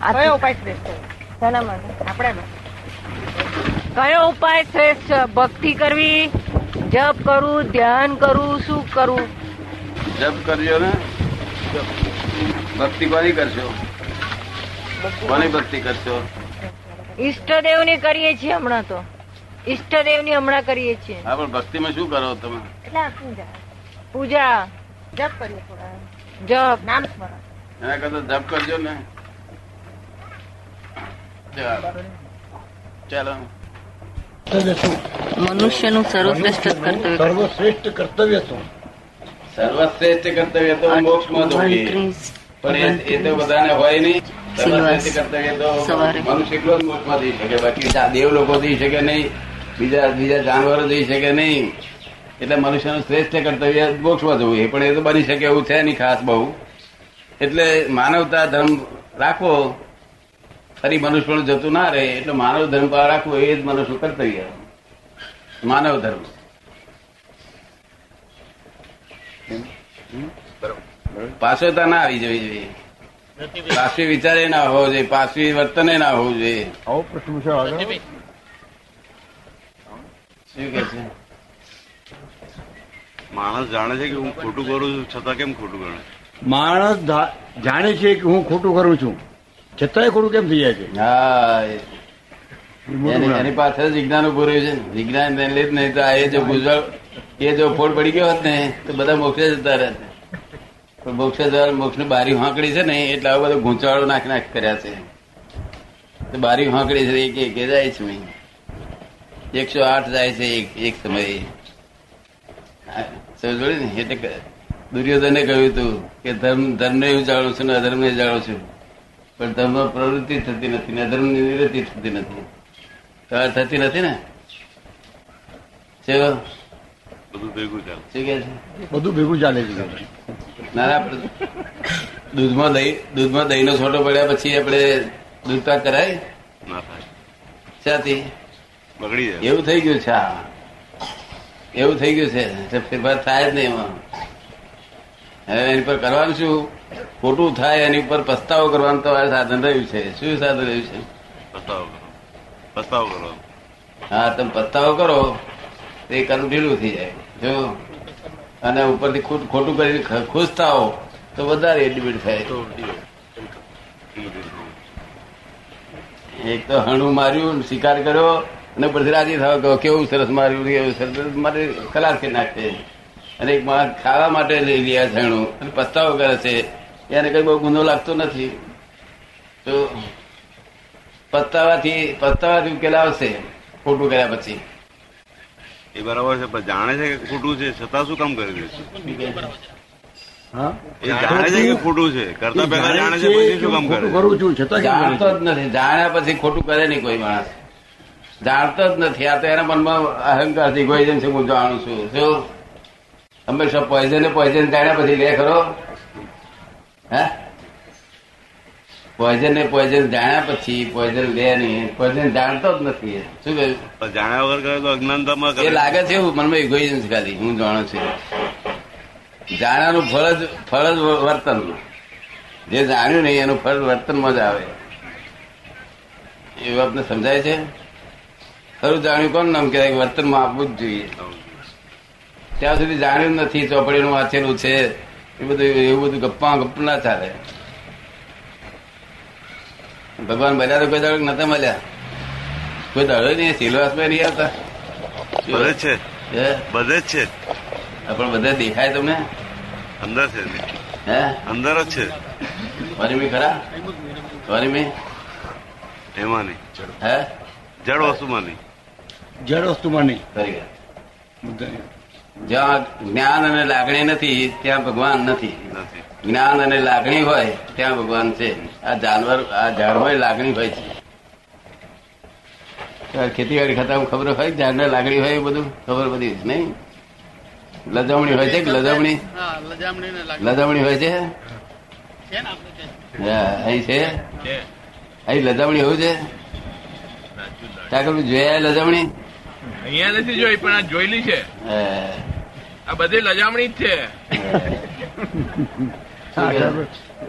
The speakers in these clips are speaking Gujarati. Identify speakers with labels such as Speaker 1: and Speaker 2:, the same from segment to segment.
Speaker 1: કયો ઉપાય શ્રેષ્ઠ
Speaker 2: શેના માટે?
Speaker 1: આપણે
Speaker 2: કયો ઉપાય શ્રેષ્ઠ ભક્તિ કરવી જપ કરવું ધ્યાન કરવું શું કરવું
Speaker 3: જપ કરજો ને ભક્તિ કોની કરશો? કોની ભક્તિ કરશો?
Speaker 2: ઈષ્ટદેવની કરીએ છીએ હમણાં તો. ઈષ્ટદેવની હમણાં કરીએ છીએ.
Speaker 3: હા પણ ભક્તિમાં શું કરો તમે?
Speaker 1: પૂજા.
Speaker 2: પૂજા.
Speaker 1: જપ કરીએ
Speaker 2: જપ.
Speaker 1: નામ સ્મરણ.
Speaker 3: એના કરતા જપ કરજો ને. ચાલો.
Speaker 2: મનુષ્યનું સર્વશ્રેષ્ઠ કર્તવ્ય
Speaker 4: સર્વશ્રેષ્ઠ કર્તવ્ય શું?
Speaker 3: સર્વશ્રેષ્ઠ કર્તવ્ય તો મોક્ષમાં પણ એ- તો બધાને હોય નહીં. સર્વશ્રેષ્ઠ કર્તવ્ય તો મનુષ્ય એકલો જ મોક્ષમાં જઈ શકે. બાકી દેવ લોકો જઈ શકે નહીં. બીજા બીજા જાનવરો જઈ શકે નહીં. એટલે મનુષ્યનું શ્રેષ્ઠ કર્તવ્ય મોક્ષમાં જવું એ પણ એ તો બની શકે એવું છે નહીં ખાસ બહુ. એટલે માનવતા ધર્મ રાખવો ફરી મનુષ્ય પણ જતું ના રહે એટલે માનવ ધર્મ પાર રાખવો એ જ મનુષ્ય કર્તવ્ય માનવ ધર્મ. પાછળતા ના આવી જવી જોઈએ. પાછવી વિચારે ના હોવો જોઈએ પાછવી વર્તને ના હોવું જોઈએ.
Speaker 4: આવો પ્રશ્ન છે
Speaker 3: શું કે છે?
Speaker 5: માણસ જાણે છે કે હું ખોટું કરું છું છતાં કેમ ખોટું ગણે
Speaker 4: માણસ જાણે છે કે હું ખોટું કરું છું. છતાંય ખોટું કેમ થઈ જાય છે?
Speaker 3: હા એની. પાછળ વિજ્ઞાન ઉભું રહ્યું છે. વિજ્ઞાન ને લીધ નહીં તો એ જો ગુજર એ જો ફોડ પડી ગયો હોત ને તો બધા મોક્ષે જતા રહે પણ મોક્ષે જવા મોક્ષની બારી હાંકડી છે ને એટલે આવું બધું ગૂંચાળો નાખ નાખ કર્યા છે. તો બારી હાંકડી છે એક એક જાય છે મેં એકસો આઠ જાય છે એક એક સમયે. સમજ ને? એટલે દુર્યોધને કહ્યું હતું કે ધર્મ ધર્મને હું જાણું છું ને અધર્મને જાણું છું. પણ ધર્મ પ્રવૃત્તિ થતી નથી ને અધર્મ નિવૃત્તિ થતી નથી. થતી નથી ને?
Speaker 5: બધું ભેગું ચાલે.
Speaker 3: છે?
Speaker 4: બધું ભેગું ચાલે છે.
Speaker 3: ના ના આપણે દૂધમાં દહીં દૂધમાં દહીંનો છોટો પડ્યા પછી આપણે દૂધ પાક કરાય?
Speaker 5: ના થાય.
Speaker 3: શાથી
Speaker 5: બગડી જાય.
Speaker 3: એવું થઈ ગયું છે આ. એવું થઈ ગયું છે. ફેરફાર થાય જ નહીં એમાં. હવે એની પર કરવાનું શું? ખોટું થાય એની ઉપર પસ્તાવો કરવાનું તો આ સાધન રહ્યું છે. શું સાધન રહ્યું છે?
Speaker 5: પસ્તાવો કરો. પસ્તાવો કરો.
Speaker 3: હા તમે પસ્તાવો કરો તો એ કરવું ઢીલું થઈ જાય. જો. અને ઉપરથી ખોટ- ખોટું કરીને ખુશ થાઓ તો વધારે એડમિટ થાય. એક તો હણું માર્યું શિકાર કર્યો અને પછી રાજી થાવ કેવું સરસ માર્યું કેવું સરસ મારે ખલાસ કે નાખશે અને એક માણસ ખાવા માટે લઈ રહ્યા છે અને પસ્તાવો કરે છે. એને કઈ બહુ ગુનો લાગતો નથી. તો પસ્તાવાથી પસ્તાવાથી ઉકેલ આવશે ખોટું કર્યા પછી.
Speaker 5: એ બરાબર છે પણ જાણે છે કે ખોટું છે છતાં શું કામ કરી દે છે
Speaker 4: હા?
Speaker 5: એ જાણે છે કે ખોટું છે કરતા પહેલા જાણે છે પછી શું કામ કરે
Speaker 4: ખોટું
Speaker 5: છે
Speaker 4: કરું છું છતાં કેમ કરે
Speaker 3: જાણતો
Speaker 4: છે?
Speaker 3: જ નથી. જાણ્યા પછી ખોટું કરે નહીં કોઈ માણસ. જાણતો જ નથી. આ તો એના મનમાં અહંકારથી કોઈ છે હું જાણું છું. શું હંમેશા પોઈઝન પોઈઝન જાણ્યા પછી લે ખરો? હે? પોઈઝન ને પોઈઝન જાણ્યા પછી પોઈઝન લે નહીં. પોઈઝન જાણતો જ નથી શું કહ્યું?
Speaker 5: જાણ્યા વગર કરે તો અજ્ઞાનતામાં
Speaker 3: એ લાગે છે એવું? મનમાં ઇગોઇઝમ ખાલી. હું જાણું છું. જાણ્યાનું ફળ જ ફળ જ વર્તન જે જાણ્યું નહીં એનું ફળ વર્તનમાં જ આવે. એ આપને સમજાય છે? ખરું જાણ્યું કોણ? નામ કહેવાય વર્તનમાં આપવું જ જોઈએ. ત્યાં સુધી જાણ્યું નથી ચોપડીનું વાંચેલું છે. એ બધું એવું બધું ગપ્પા ગપ ના ચાલે. ભગવાન મળ્યા તો કોઈ દાડો નતા મળ્યા? કોઈ દાડો નહીં સિલવાસમાં નહીં આવતા?
Speaker 5: બધે છે. બધે જ છે.
Speaker 3: પણ બધા દેખાય તમને?
Speaker 5: અંદર છે.
Speaker 3: હે?
Speaker 5: અંદર જ છે.
Speaker 3: સ્વારીમી ખરા? સ્વારીમી
Speaker 5: એમાં નહીં.
Speaker 3: હે?
Speaker 5: જડ વસ્તુમાં નહીં.
Speaker 4: જડ વસ્તુમાં નહીં.
Speaker 3: જ્યાં જ્ઞાન અને લાગણી નથી ત્યાં ભગવાન નથી.
Speaker 5: નથી.
Speaker 3: જ્ઞાન અને લાગણી હોય ત્યાં ભગવાન છે. આ જાનવર આ ઝાડમાં લાગણી હોય છે. ખેતીવાડી ખાતા ખબર હોય ઝાડને લાગણી હોય એ બધું? ખબર બધી નહીં. લજામણી હોય છે કે લજામણી?
Speaker 6: હા લજામણી
Speaker 3: હોય છે?
Speaker 6: ત્યાં?
Speaker 3: અહીં છે? અહીં લજામણી હોય છે? ઠાકોર જોયા લજામણી?
Speaker 7: અહીંયા નથી જોઈ પણ આ જોયેલી છે. આ બધી લજામણી જ છે.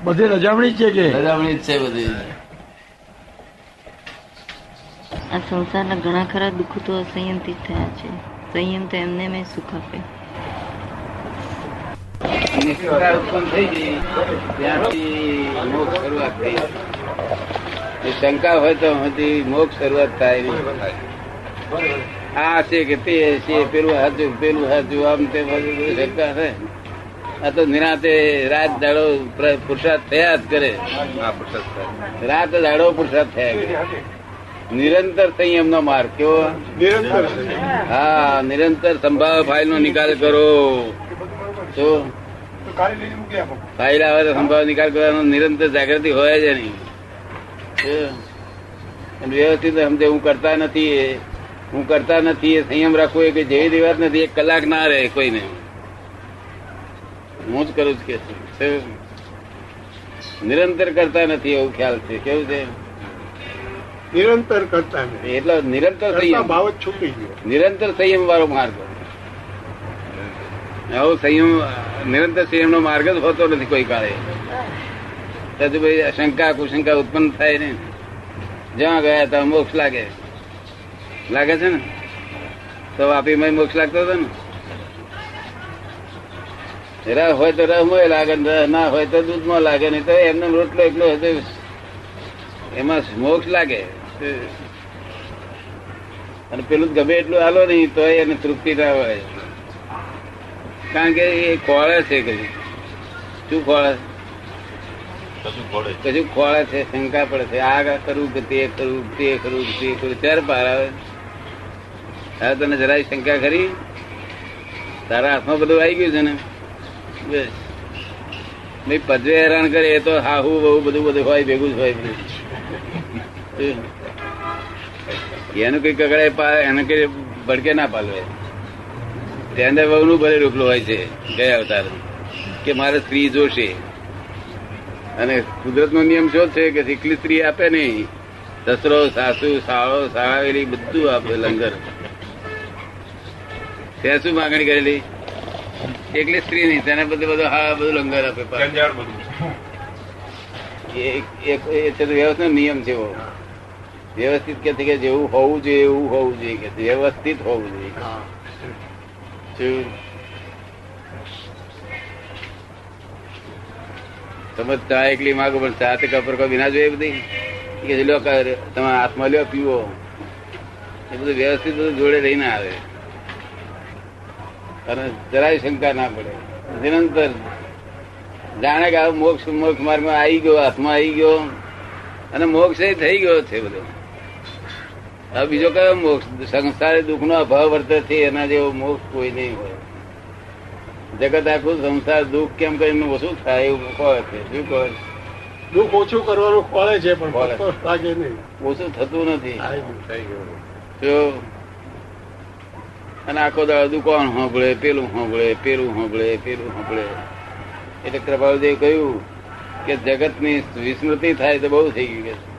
Speaker 4: બધી રજામણી જ છે કે?
Speaker 3: લજામણી જ છે બધી.
Speaker 8: આ સંસારના ઘણા ખરા દુઃખ તો અસંયમથી થયા છે. સંયમ તો એમને મેં સુખ આપે.
Speaker 3: શંકા હોય તો મોક્ષ શરૂઆત થાય આ છે કે તે છે પેલું હાજુ પેલું હાજુ આમ તે બધી આ તો નિરાતે રાત દાડો પુરસાદ થયા જ કરે. રાત દાડો પુરસાદ થયા કરે. નિરંતર સંયમ નો માર્ગ કેવો?
Speaker 4: નિરંતર.
Speaker 3: હા નિરંતર સંભાવ ફાઇલ નો નિકાલ કરો. તો? ફાઇલ આવે તો સંભાવ નિકાલ કરવાનો નિરંતર જાગૃતિ હોય જ નહીં. વ્યવસ્થિત સમજે હું કરતા નથી એ. હું કરતા નથી એ સંયમ રાખવો એ કે જેવી દી વાત નથી એક કલાક ના રહે કોઈને. હું જ કરું છું કે છે. શું? નિરંતર કરતા નથી એવું ખ્યાલ છે. કેવું છે?
Speaker 4: નિરંતર કરતા નહીં
Speaker 3: એટલે નિરંતર
Speaker 4: કરતા
Speaker 3: સંયમ.
Speaker 4: ભાવ જ છૂટી ગયો.
Speaker 3: નિરંતર સંયમ વાળો માર્ગ. આવો સંયમ નિરંતર સંયમ નો માર્ગ જ હોતો નથી કોઈ કાળે. તો ભાઈ શંકા કુશંકા ઉત્પન્ન થાય ને જ્યાં ગયા ત્યાં મોક્ષ લાગે. લાગે છે ને? તો વાપીમાં મોક્ષ લાગતો હતો ને. રહ હોય તો રહમાં લાગે ને રહ ના હોય તો દૂધમાં લાગે નહીં તો એમને રોટલો એકલો હતો એમાં મોક્ષ લાગે. અને પેલું ગમે એટલું હાલો નહીં તો એને તૃપ્તિ ના હોય. કારણ કે એ ખોળે છે કશું. શું ખોળે?
Speaker 5: કશું
Speaker 3: ખોળે છે શંકા પડે છે. આ કરવું કે તે કરવું તે કરવું તે કરવું ત્યારે પાર આવે. હવે તને જરાય શંકા કરી તારા હાથમાં બધું આવી ગયું છે ને? બસ. ભાઈ પદવે હેરાન કરે, એ તો હાહુ બહુ બધું બધું હોય, ભેગું જ હોય એનું કઈ કકડાય પા એને કઈ ભડકે ના પાલવે. તેને બહુ નું ભલે રૂપલું હોય છે, ગયા અવતાર. કે મારે સ્ત્રી જોશે. અને કુદરત નો નિયમ શું છે કે એકલી સ્ત્રી આપે નહીં? સસરો, સાસુ, સાળો સાળાવેલી બધું આપે લંગર. ત્યાં શું માંગણી કરેલી? એકલી સ્ત્રી નહીં તેના બધું બધું હા બધું લંગર આપે વ્યવસ્થિત નિયમ છે વ્યવસ્થિત કે છે કે જેવું હોવું જોઈએ એવું હોવું જોઈએ કે વ્યવસ્થિત હોવું જોઈએ? તમે ચા એકલી માગો પણ ચા તે કપર કોઈ વિના જોઈએ બધી. કે લો તમે હાથમાં લ્યો પીવો. એ બધું વ્યવસ્થિત બધું જોડે રહીને આવે. અને જરાય શંકા ના પડે. નિરંતર જાણે કે આ મોક્ષ મોક્ષ માર્ગમાં આવી ગયો હાથમાં આવી ગયો. અને મોક્ષ એ થઈ ગયો છે બધો. હવે બીજો કયો મોક્ષ? સંસારી દુઃખ નો અભાવ વર્તે છે એના જેવો મોક્ષ કોઈ નહીં હોય. જગત આખું સંસાર દુઃખ કેમ કરીને ઓછું થાય એવું કહે છે. શું કહે છે?
Speaker 4: દુઃખ ઓછું કરવાનું ખોળે છે પણ લાગે નહીં.
Speaker 3: ઓછું થતું નથી.
Speaker 4: થઈ ગયું.
Speaker 3: અને આખો દાડો દુકાન સાંભળે પેલું સાંભળે પેલું સાંભળે પેલું સાંભળે. એટલે કૃપાળુદેવ કહ્યું કે જગતની વિસ્મૃતિ થાય તો બહુ થઈ ગયું કે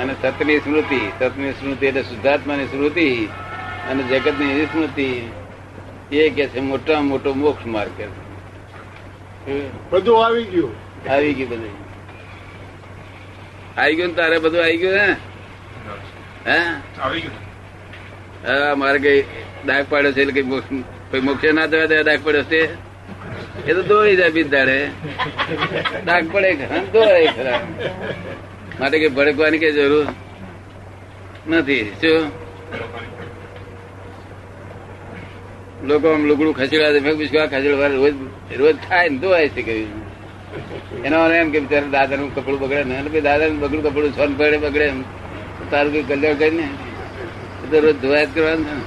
Speaker 3: અને સતની સ્મૃતિ સતની સ્મૃતિ એટલે શુદ્ધાત્માની સ્મૃતિ અને જગતની વિસ્મૃતિ એ કે છે મોટા મોટો મોક્ષ માર્ગ
Speaker 4: બધું આવી ગયું.
Speaker 3: આવી ગયું બધું. આવી ગયું ને તારે બધું આવી ગયું ને હે? હા? મારે કઈ ડાક પાડ્યો છે એટલે કઈ મોક્ષ ના થવા દે ડાક પડ્યો છે. એ તો દોડી જાય બિદાડે ડાક પડે દોડાય ખરા. માટે કઈ ભડકવાની કઈ જરૂર નથી શું? લોકો આમ લુગડું ખસેડા દે ખસેડવા? રોજ રોજ ખાય ને ધોવાય છે કહ્યું એનો એમ કે બિચારા દાદાનું કપડું બગડે ને દાદા દાદાનું બગડું કપડું સોન પડે બગડે એમ. તારું કઈ કલ્યાણ કરી ને તો રોજ ધોયા જ કરવાનું છે ને.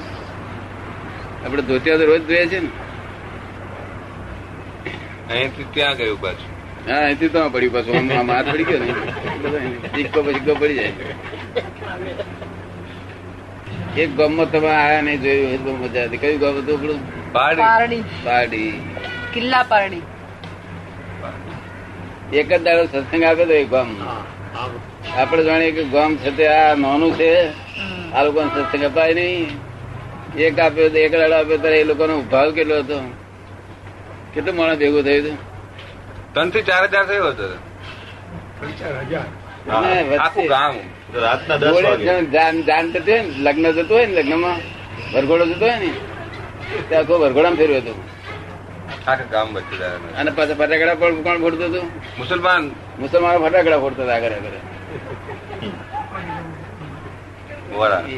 Speaker 3: આપડે ધોતિયા તો રોજ ધોયા છે ને.
Speaker 5: અહીંથી ત્યાં ગયું પાછું.
Speaker 3: હા અહીંથી તો પડ્યું પાછું. આમ હાથ પડી ગયો ને. બધો સિક્કો પડી જાય. એક ગામમાં તમે આયા નહીં જોયું એ જ બહુ મજા હતી. કયું ગામ હતું આપણું?
Speaker 5: પાડી
Speaker 2: પારડી.
Speaker 3: પારડી.
Speaker 2: કિલ્લા પારડી.
Speaker 3: એક જ દાડો સત્સંગ આપ્યો તો એક ગામ આપડે જાણીએ કે ગામ છે તે આ નાનું છે. આ લોકોને સત્સંગ અપાય નહીં. એક આપ્યો તો એક દાડો આપ્યો ત્યારે એ લોકોનો ભાવ કેટલો હતો? કેટલું માણસ ભેગું થયું હતું?
Speaker 5: ત્રણથી ચાર હજાર થયો હતો.
Speaker 3: લગ્ન જતું હોય ને લગ્નમાં. વરઘોડો જતો હોય ને તે આખો વરઘોડામાં ફેરવ્યો હતું.
Speaker 5: આખા ગામ વચ્ચે
Speaker 3: અને પાછા ફટાકડા પણ કોણ ફોડતું હતું?
Speaker 5: મુસલમાન.
Speaker 3: મુસલમાનો ફટાકડા ફોડતા હતા આગળ આગળ
Speaker 5: વડા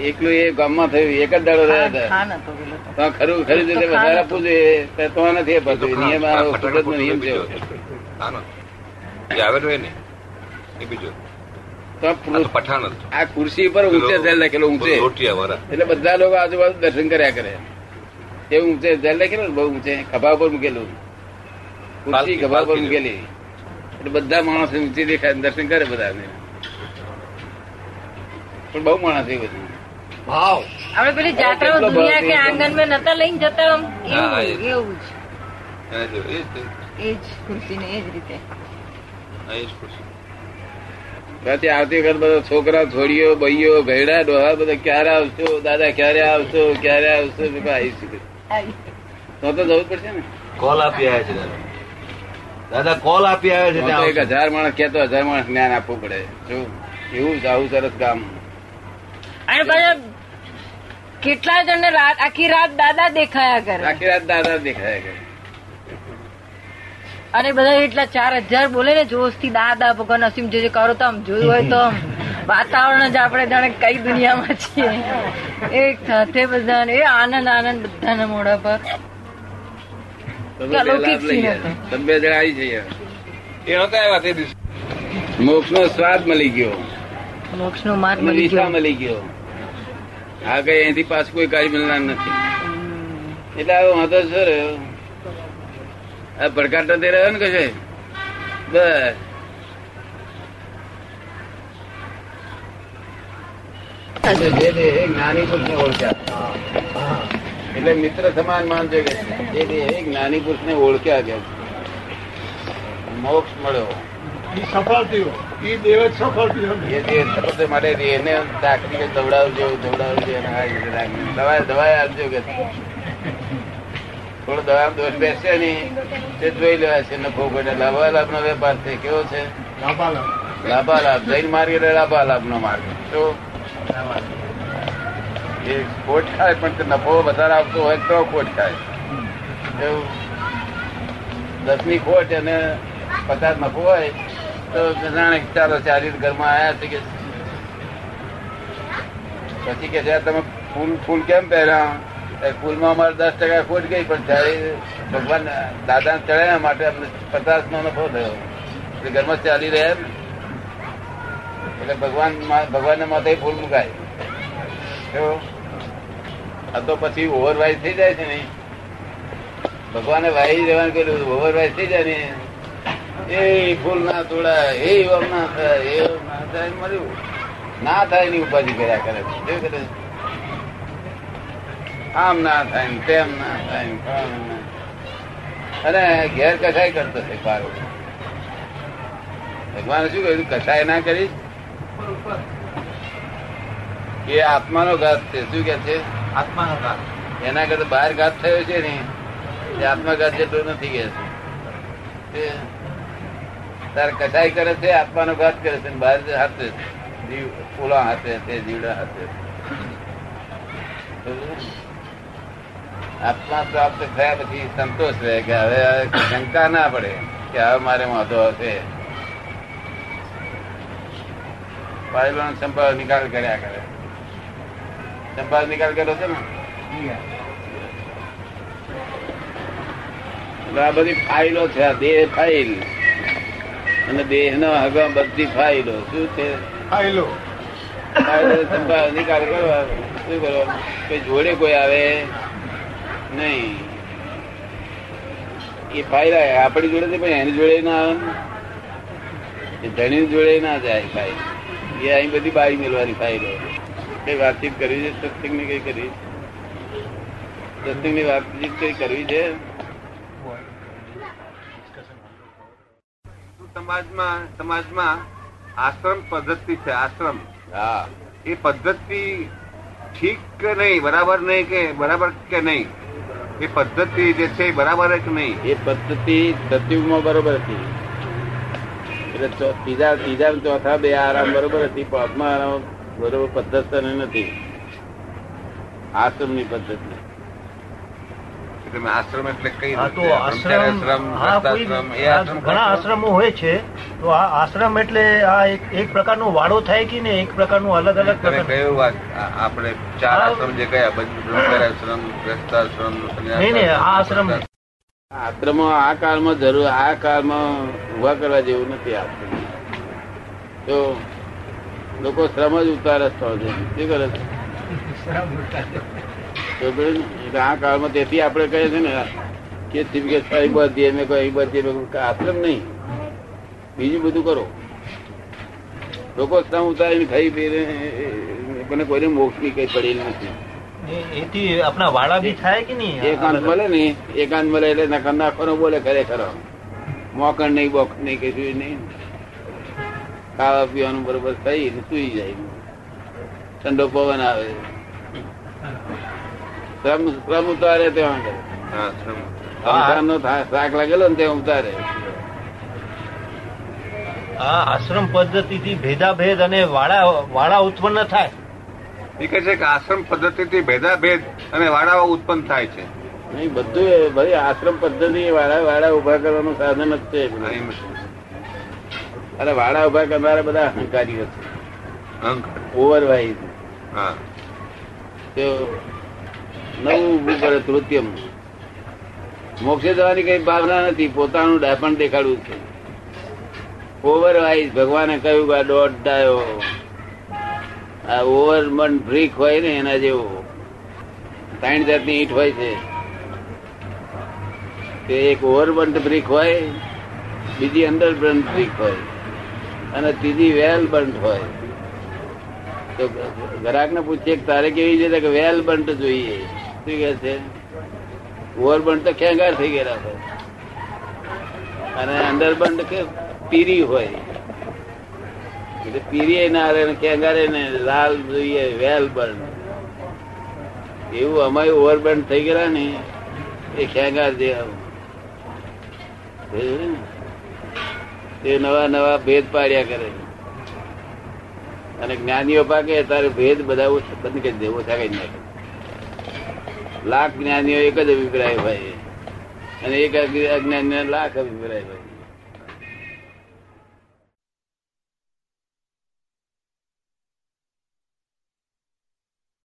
Speaker 3: એકલું એ ગામમાં થયું એક જ દાડો રહ્યા હતા.
Speaker 2: તો.
Speaker 3: તો. ખરું ખરી રીતે વધારે આપવું જોઈએ તો તો નથી અપાતું નિયમ આ નો નિયમ છે.
Speaker 5: આ તો પઠાણ હતો.
Speaker 3: આ ખુરશી પર ઊંચે ધ્યાન લખેલો ઊંચે. એટલે બધા લોકો આજુબાજુ દર્શન કર્યા કરે. એવું ઊંચે ધ્યાન લખેલું બહુ ઊંચે ખભા પર મૂકેલું. ખુરશી ખભા પર મૂકેલી. એટલે બધા માણસ ઊંચી દેખાય દર્શન કરે બધા પણ બહુ માણસ એ બધું.
Speaker 4: ભાવ
Speaker 2: આપણે પેલી
Speaker 3: જાત્રાઓ
Speaker 2: દુનિયા કે? આંગણમાં નતા લઈને જતા આમ એવું એવું જ.
Speaker 5: એ જ તે.
Speaker 2: એ જ. ખુરશી ને એ જ રીતે.
Speaker 5: હા, એ જ ખુરશી.
Speaker 3: પછી આવતી વખત બધા છોકરા છોડીઓ ભાઈઓ ભેડા ડોહા બધા ક્યારે આવશો? દાદા ક્યારે આવશો? ક્યારે આવશો? આવીશું તો તો જવું પડશે ને.
Speaker 5: કોલ આપી આવ્યા છે દાદા. દાદા કોલ આપી આવ્યા છે
Speaker 3: એક હજાર માણસ કેતો હજાર માણસ જ્ઞાન આપવું પડે. જો એવું જ આવું સરસ કામ
Speaker 2: અને પાછા કેટલા જણને રાત આખી રાત દાદા દેખાયા કરે.
Speaker 3: આખી રાત દાદા દેખાય કરે.
Speaker 2: અને બધા એટલા ચાર હજાર બોલે ને જોશથી દાદા ભગવાન અસીમ જે જે કરો તો આમ જોયું હોય તો વાતાવરણ જ આપણે જાણે કઈ દુનિયામાં છીએ. એક સાથે બધા એ આનંદ આનંદ બધાના મોઢા પર.
Speaker 3: તમે બે જણા આવી જઈએ.
Speaker 5: એ નતા આવ્યા તે દિવસે.
Speaker 3: મોક્ષ નો સ્વાદ મળી ગયો.
Speaker 2: મોક્ષ નો માર્ગ મળી ગયો.
Speaker 3: મળી ગયો આ કઈ અહીંથી પાછું કોઈ કાર્ય મળનાર નથી. એટલે હવે વાંધો છે રહ્યો? આ ભડકાટ તે રહ્યો ને કશે બસ. જ્ઞાની પુરુષ ને ઓળખ્યા. એટલે મિત્ર સમાન માનજો કે. જે જ્ઞાની પુરુષ ને ઓળખ્યા કે મોક્ષ મળ્યો.
Speaker 4: સફળ થયો એ દેવ સફળ થયો
Speaker 3: એ જે શબ્દ માટે એને ચાકરી દવડાવજો દવડાવજો અને આ રીતે રાખજો. દવા દવા આપજો કે થોડો દવા દોષ બેસે નહીં. તે જોઈ લેવા છે નફો કોઈને લાભાલાભ નો વેપાર છે કેવો છે? લાભા લાભ જૈન માર્ગ એટલે લાભાલાભ નો માર્ગ. તો એ ખોટ ખાય પણ નફો વધારે આવતો હોય તો ખોટ ખાય. એવું. દસની ખોટ અને પચાસ નફો હોય તો ચાલો ચાલી ઘરમાં આયા છે કે પછી કે છે તમે ફૂલ ફૂલ કેમ પહેર્યા? ફૂલમાં અમારે દસ ટકા ખોટ ગઈ, પણ જ્યારે ભગવાન દાદા ચડાયા માટે અમને પચાસ નો નફો થયો. એટલે ઘરમાં ચાલી રહ્યા એમ. એટલે ભગવાન ભગવાન ના માથે ફૂલ મુકાય? આ તો પછી ઓવરવાઇઝ થઈ જાય છે ને. ભગવાને વાઈ રહેવાનું કર્યું ઓવરવાઇઝ થઈ જાય ને. એ ફૂલ ના તોડાય એ ઓમ ના થાય એ ઓમ ના થાય મળ્યું ના થાયની ઉપાધિ કર્યા કરે છે. કરે આમ ના થાય ને તેમ ના થાય ને અને ઘેર કસાય કરતો છે પારો. ભગવાને શું કહ્યું કસાય ના કરી? એ આત્માનો ઘાત છે. શું કે છે?
Speaker 5: આત્માનો ઘાત.
Speaker 3: એના કરતા બહાર ઘાત થયો છે ને એ આત્મઘાત જેટલો નથી કે છે. તારે કસાઈ કરે છે આત્માનો ઘાત કરે છે બહાર હાથે જીવ ફૂલા હાથે તે જીવડા હાથે. આત્મા પ્રાપ્ત થયા પછી સંતોષ રહે કે હવે શંકા ના પડે કે હવે મારે વાંધો હશે પાયલો સંભાવ નિકાલ કર્યા કરે. સંભાવ નિકાલ કર્યો છે ને? આ બધી ફાઇલો છે આ દેહ ફાઇલ. અને દેહ નો હગા બધી ફાઇલો. શું છે?
Speaker 4: ફાઇલો.
Speaker 3: અધિકાર કરવા શું કરવાનું કોઈ જોડે કોઈ આવે? નહીં. એ ફાયદા આપણી જોડે છે પણ એની જોડે ના આવે. ધણી જોડે ના જાય ફાઇલ. એ અહીં બધી બારી મેળવાની ફાઇલો. કઈ વાતચીત કરવી છે? સત્સંગની કઈ કરવી સત્સંગની વાતચીત કઈ કરવી છે?
Speaker 5: સમાજમાં સમાજમાં આશ્રમ પદ્ધતિ છે આશ્રમ.
Speaker 3: હા.
Speaker 5: એ પદ્ધતિ ઠીક કે નહીં બરાબર નહીં કે બરાબર કે નહીં? એ પદ્ધતિ જે છે બરાબર કે નહીં.
Speaker 3: એ પદ્ધતિ સતયુગમાં બરોબર હતી. એટલે ત્રીજા ત્રીજા ચોથા બે આરામ બરોબર હતી પાંચમા આરામ બરોબર પદ્ધતિ નથી આશ્રમની પદ્ધતિ.
Speaker 5: તમે આશ્રમ એટલે કઈ
Speaker 9: તો આશ્રમ
Speaker 5: આશ્રમ એ
Speaker 9: આ
Speaker 5: આશ્રમ
Speaker 9: ઘણા આશ્રમો હોય છે તો આ આશ્રમ એટલે આ એક એક પ્રકારનો વાડો થાય કે ને એક પ્રકારનું અલગ અલગ
Speaker 5: તમે કયું વાત આપણે ચાર આશ્રમ જે કયા બધું બ્રહ્મચારી આશ્રમ
Speaker 9: નહીં નહીં આ આશ્રમ
Speaker 3: આશ્રમો આ કાળમાં જરૂર આ કાળમાં ઊભા કરવા જેવું નથી આશ્રમ. તો લોકો શ્રમ જ ઉતારે છે. શું કરે? છે આ કાળમાં તેથી આપણે કહે છે ને કે અહીં બધી અમે કહો અહીં બધી આશ્રમ નહીં. બીજું બધું કરો. લોકો શ્રમ ઉતારીને ખાઈ પીને મને કોઈને મોક્ષની કઈ પડેલી નથી.
Speaker 9: એથી આપણા વાડા બી થાય કે નહીં?
Speaker 3: એકાંત મળે ને એકાંત મળે એટલે નકર નાખવાનો બોલે ખરેખર મોકણ નહીં બોકણ નહીં કશું નહીં. ખાવા પીવાનું બરોબર થઈ સુઈ જાય. ઠંડો પવન આવે. શ્રમ શ્રમ ઉતારે તે થાક લાગેલો ને તે ઉતારે.
Speaker 9: આ આશ્રમ પદ્ધતિથી ભેદાભેદ અને વાળા વાળા ઉત્પન્ન થાય.
Speaker 5: એ કહે છે કે આશ્રમ પદ્ધતિથી ભેદાભેદ અને વાડાઓ ઉત્પન્ન થાય છે.
Speaker 3: નહીં બધું ભાઈ આશ્રમ પદ્ધતિ વાળા વાડા વાડા ઊભા કરવાનું સાધન જ છે. અરે વાડા ઊભા કરનારા બધા અહંકારી હશે.
Speaker 5: અહંકાર.
Speaker 3: ઓવરવાઇઝ
Speaker 5: હા.
Speaker 3: તે નવું ઉભું કરે કૃત્યમ મોક્ષે જવાની કઈ ભાવના નથી, પોતાનું ડાપણ દેખાડવું છે. ઓવરવાઇઝ ભગવાને કહ્યું કે દોઢ ડાયો. આ ઓવર મન બ્રિક હોય ને એના જેવો. ત્રણ જાતની ઈટ હોય છે. તે એક ઓવરબન્ટ બ્રિક હોય, બીજી અંદર બંધ બ્રિક હોય, અને ત્રીજી વેલ બંટ હોય. તો ગ્રાહક ને પૂછીએ તારે કેવી છે કે વેલ બંધ જોઈએ? શું કે છે. ઓવર બંટ તો ખેંગાર થઈ ગયેલા હોય અને અંડર બંટ કે પીરી હોય. એટલે પીરી ના રે ખેંગારે ને લાલ જોઈએ, વેલ બંધ. એવું અમારે ઓવર થઈ ગયેલા ને, એ ખેંગાર જેવા તે નવા નવા ભેદ પાડ્યા કરે અને જ્ઞાનીઓ પાકે, તારે ભેદ બધા બંધ કરી દેવો થાય નાખે. લાખ જ્ઞાનીઓ એક જ અભિપ્રાય હોય. અને એક અજ્ઞાની લાખ અભિપ્રાય હોય.